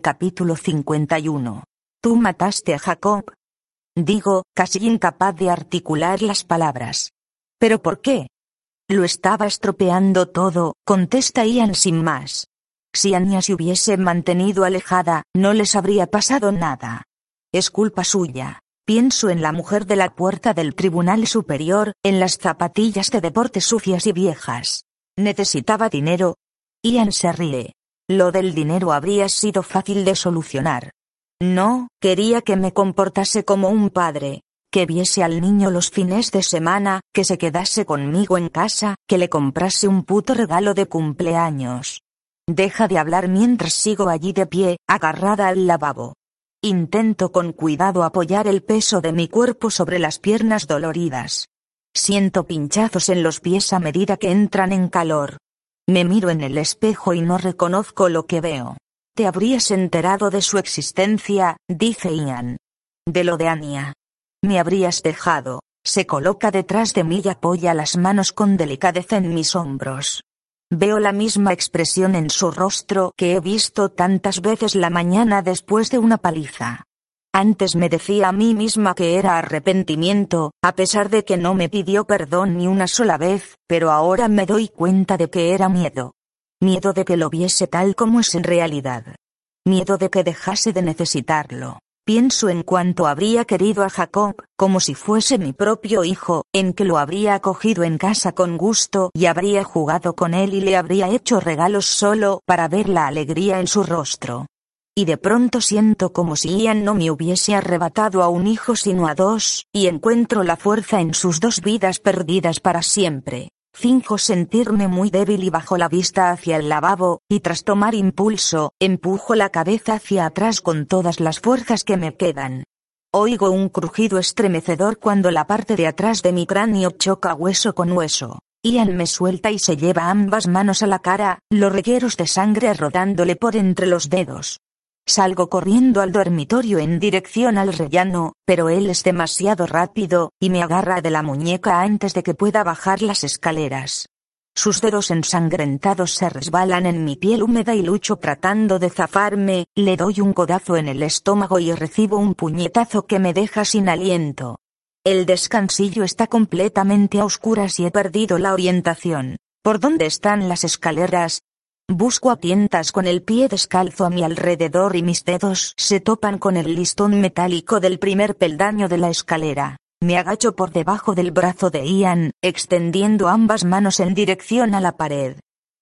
Capítulo 51. Tú mataste a Jacob. Digo, casi incapaz de articular las palabras. ¿Pero por qué? Lo estaba estropeando todo, contesta Ian sin más. Si Anya se hubiese mantenido alejada, no les habría pasado nada. Es culpa suya. Pienso en la mujer de la puerta del Tribunal Superior, en las zapatillas de deporte sucias y viejas. Necesitaba dinero. Ian se ríe. Lo del dinero habría sido fácil de solucionar. No, quería que me comportase como un padre, que viese al niño los fines de semana, que se quedase conmigo en casa, que le comprase un puto regalo de cumpleaños. Deja de hablar mientras sigo allí de pie, agarrada al lavabo. Intento con cuidado apoyar el peso de mi cuerpo sobre las piernas doloridas. Siento pinchazos en los pies a medida que entran en calor. Me miro en el espejo y no reconozco lo que veo. Te habrías enterado de su existencia, dice Ian. De lo de Anya. Me habrías dejado. Se coloca detrás de mí y apoya las manos con delicadeza en mis hombros. Veo la misma expresión en su rostro que he visto tantas veces la mañana después de una paliza. Antes me decía a mí misma que era arrepentimiento, a pesar de que no me pidió perdón ni una sola vez, pero ahora me doy cuenta de que era miedo. Miedo de que lo viese tal como es en realidad. Miedo de que dejase de necesitarlo. Pienso en cuanto habría querido a Jacob, como si fuese mi propio hijo, en que lo habría acogido en casa con gusto y habría jugado con él y le habría hecho regalos solo para ver la alegría en su rostro y de pronto siento como si Ian no me hubiese arrebatado a un hijo sino a dos, y encuentro la fuerza en sus dos vidas perdidas para siempre. Finjo sentirme muy débil y bajo la vista hacia el lavabo, y tras tomar impulso, empujo la cabeza hacia atrás con todas las fuerzas que me quedan. Oigo un crujido estremecedor cuando la parte de atrás de mi cráneo choca hueso con hueso. Ian me suelta y se lleva ambas manos a la cara, los regueros de sangre rodándole por entre los dedos. Salgo corriendo al dormitorio en dirección al rellano, pero él es demasiado rápido, y me agarra de la muñeca antes de que pueda bajar las escaleras. Sus dedos ensangrentados se resbalan en mi piel húmeda y lucho tratando de zafarme, le doy un codazo en el estómago y recibo un puñetazo que me deja sin aliento. El descansillo está completamente a oscuras y he perdido la orientación. ¿Por dónde están las escaleras? Busco a tientas con el pie descalzo a mi alrededor y mis dedos se topan con el listón metálico del primer peldaño de la escalera. Me agacho por debajo del brazo de Ian, extendiendo ambas manos en dirección a la pared.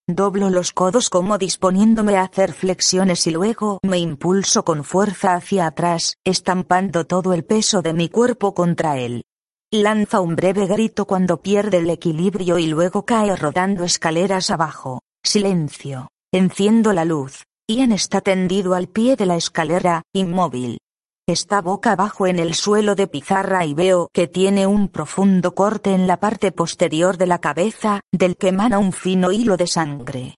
Doblo los codos como disponiéndome a hacer flexiones y luego me impulso con fuerza hacia atrás, estampando todo el peso de mi cuerpo contra él. Lanza un breve grito cuando pierde el equilibrio y luego cae rodando escaleras abajo. Silencio. Enciendo la luz. Ian está tendido al pie de la escalera, inmóvil. Está boca abajo en el suelo de pizarra y veo que tiene un profundo corte en la parte posterior de la cabeza, del que emana un fino hilo de sangre.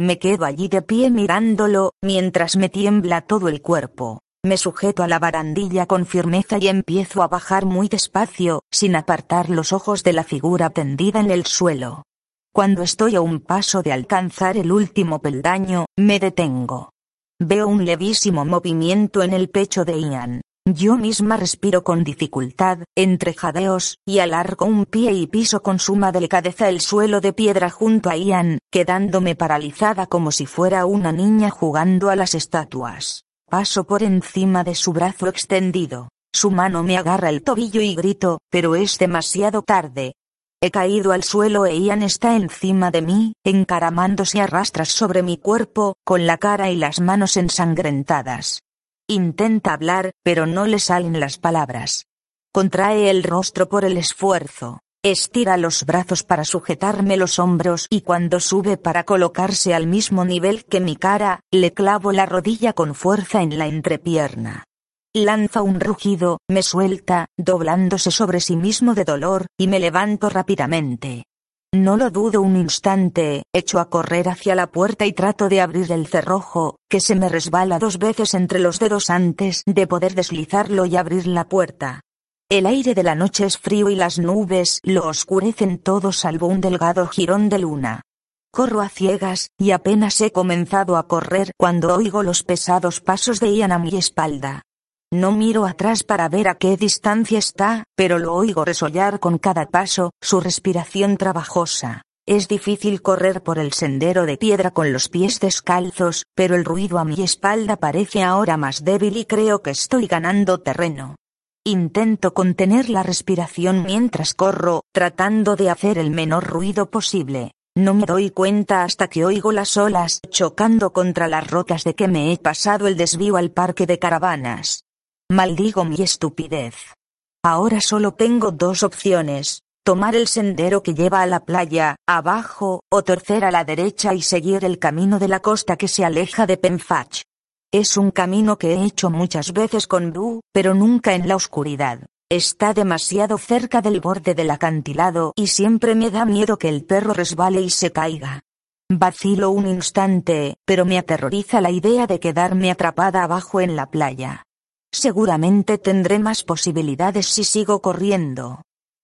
Me quedo allí de pie mirándolo, mientras me tiembla todo el cuerpo. Me sujeto a la barandilla con firmeza y empiezo a bajar muy despacio, sin apartar los ojos de la figura tendida en el suelo. Cuando estoy a un paso de alcanzar el último peldaño, me detengo. Veo un levísimo movimiento en el pecho de Ian. Yo misma respiro con dificultad, entre jadeos, y alargo un pie y piso con suma delicadeza el suelo de piedra junto a Ian, quedándome paralizada como si fuera una niña jugando a las estatuas. Paso por encima de su brazo extendido. Su mano me agarra el tobillo y grito, pero es demasiado tarde, He caído al suelo e Ian está encima de mí, encaramándose a rastras sobre mi cuerpo, con la cara y las manos ensangrentadas. Intenta hablar, pero no le salen las palabras. Contrae el rostro por el esfuerzo. Estira los brazos para sujetarme los hombros y cuando sube para colocarse al mismo nivel que mi cara, le clavo la rodilla con fuerza en la entrepierna. Lanza un rugido, me suelta, doblándose sobre sí mismo de dolor, y me levanto rápidamente. No lo dudo un instante, echo a correr hacia la puerta y trato de abrir el cerrojo, que se me resbala dos veces entre los dedos antes de poder deslizarlo y abrir la puerta. El aire de la noche es frío y las nubes lo oscurecen todo salvo un delgado jirón de luna. Corro a ciegas, y apenas he comenzado a correr cuando oigo los pesados pasos de Ian a mi espalda. No miro atrás para ver a qué distancia está, pero lo oigo resollar con cada paso, su respiración trabajosa. Es difícil correr por el sendero de piedra con los pies descalzos, pero el ruido a mi espalda parece ahora más débil y creo que estoy ganando terreno. Intento contener la respiración mientras corro, tratando de hacer el menor ruido posible. No me doy cuenta hasta que oigo las olas chocando contra las rocas de que me he pasado el desvío al parque de caravanas. Maldigo mi estupidez. Ahora solo tengo dos opciones, tomar el sendero que lleva a la playa, abajo, o torcer a la derecha y seguir el camino de la costa que se aleja de Penfach. Es un camino que he hecho muchas veces con Boo, pero nunca en la oscuridad. Está demasiado cerca del borde del acantilado y siempre me da miedo que el perro resbale y se caiga. Vacilo un instante, pero me aterroriza la idea de quedarme atrapada abajo en la playa. Seguramente tendré más posibilidades si sigo corriendo.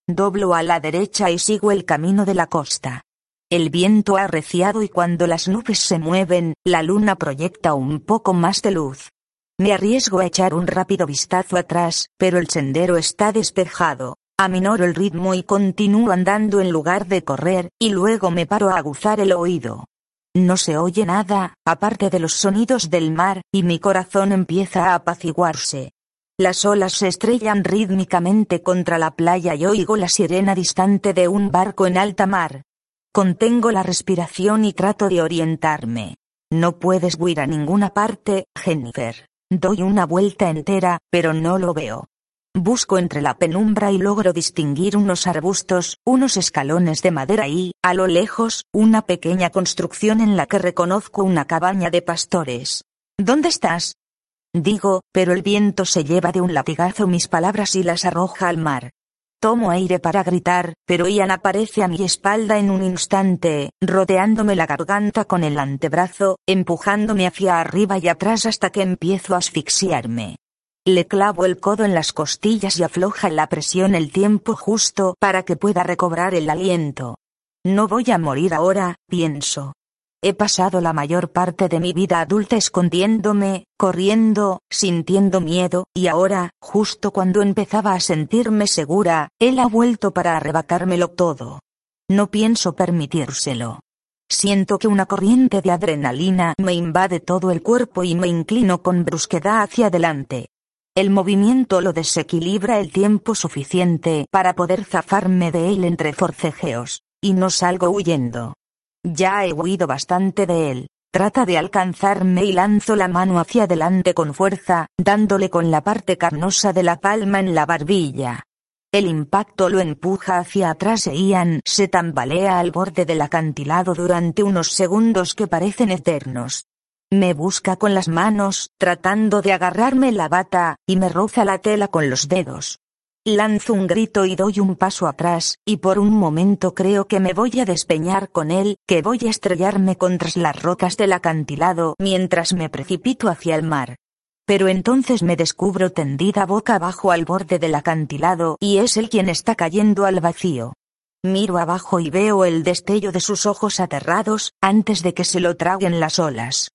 Doblo a la derecha y sigo el camino de la costa. El viento ha arreciado y cuando las nubes se mueven, la luna proyecta un poco más de luz. Me arriesgo a echar un rápido vistazo atrás, pero el sendero está despejado. Aminoro el ritmo y continúo andando en lugar de correr, y luego me paro a aguzar el oído. No se oye nada, aparte de los sonidos del mar, y mi corazón empieza a apaciguarse. Las olas se estrellan rítmicamente contra la playa y oigo la sirena distante de un barco en alta mar. Contengo la respiración y trato de orientarme. No puedes huir a ninguna parte, Jennifer. Doy una vuelta entera, pero no lo veo. Busco entre la penumbra y logro distinguir unos arbustos, unos escalones de madera y, a lo lejos, una pequeña construcción en la que reconozco una cabaña de pastores. ¿Dónde estás? Digo, pero el viento se lleva de un latigazo mis palabras y las arroja al mar. Tomo aire para gritar, pero Ian aparece a mi espalda en un instante, rodeándome la garganta con el antebrazo, empujándome hacia arriba y atrás hasta que empiezo a asfixiarme. Le clavo el codo en las costillas y afloja la presión el tiempo justo para que pueda recobrar el aliento. No voy a morir ahora, pienso. He pasado la mayor parte de mi vida adulta escondiéndome, corriendo, sintiendo miedo, y ahora, justo cuando empezaba a sentirme segura, él ha vuelto para arrebatármelo todo. No pienso permitírselo. Siento que una corriente de adrenalina me invade todo el cuerpo y me inclino con brusquedad hacia adelante. El movimiento lo desequilibra el tiempo suficiente para poder zafarme de él entre forcejeos, y no salgo huyendo. Ya he huido bastante de él. Trata de alcanzarme y lanzo la mano hacia adelante con fuerza, dándole con la parte carnosa de la palma en la barbilla. El impacto lo empuja hacia atrás e Ian se tambalea al borde del acantilado durante unos segundos que parecen eternos. Me busca con las manos, tratando de agarrarme la bata, y me roza la tela con los dedos. Lanzo un grito y doy un paso atrás, y por un momento creo que me voy a despeñar con él, que voy a estrellarme contra las rocas del acantilado mientras me precipito hacia el mar. Pero entonces me descubro tendida boca abajo al borde del acantilado y es él quien está cayendo al vacío. Miro abajo y veo el destello de sus ojos aterrados, antes de que se lo traguen las olas.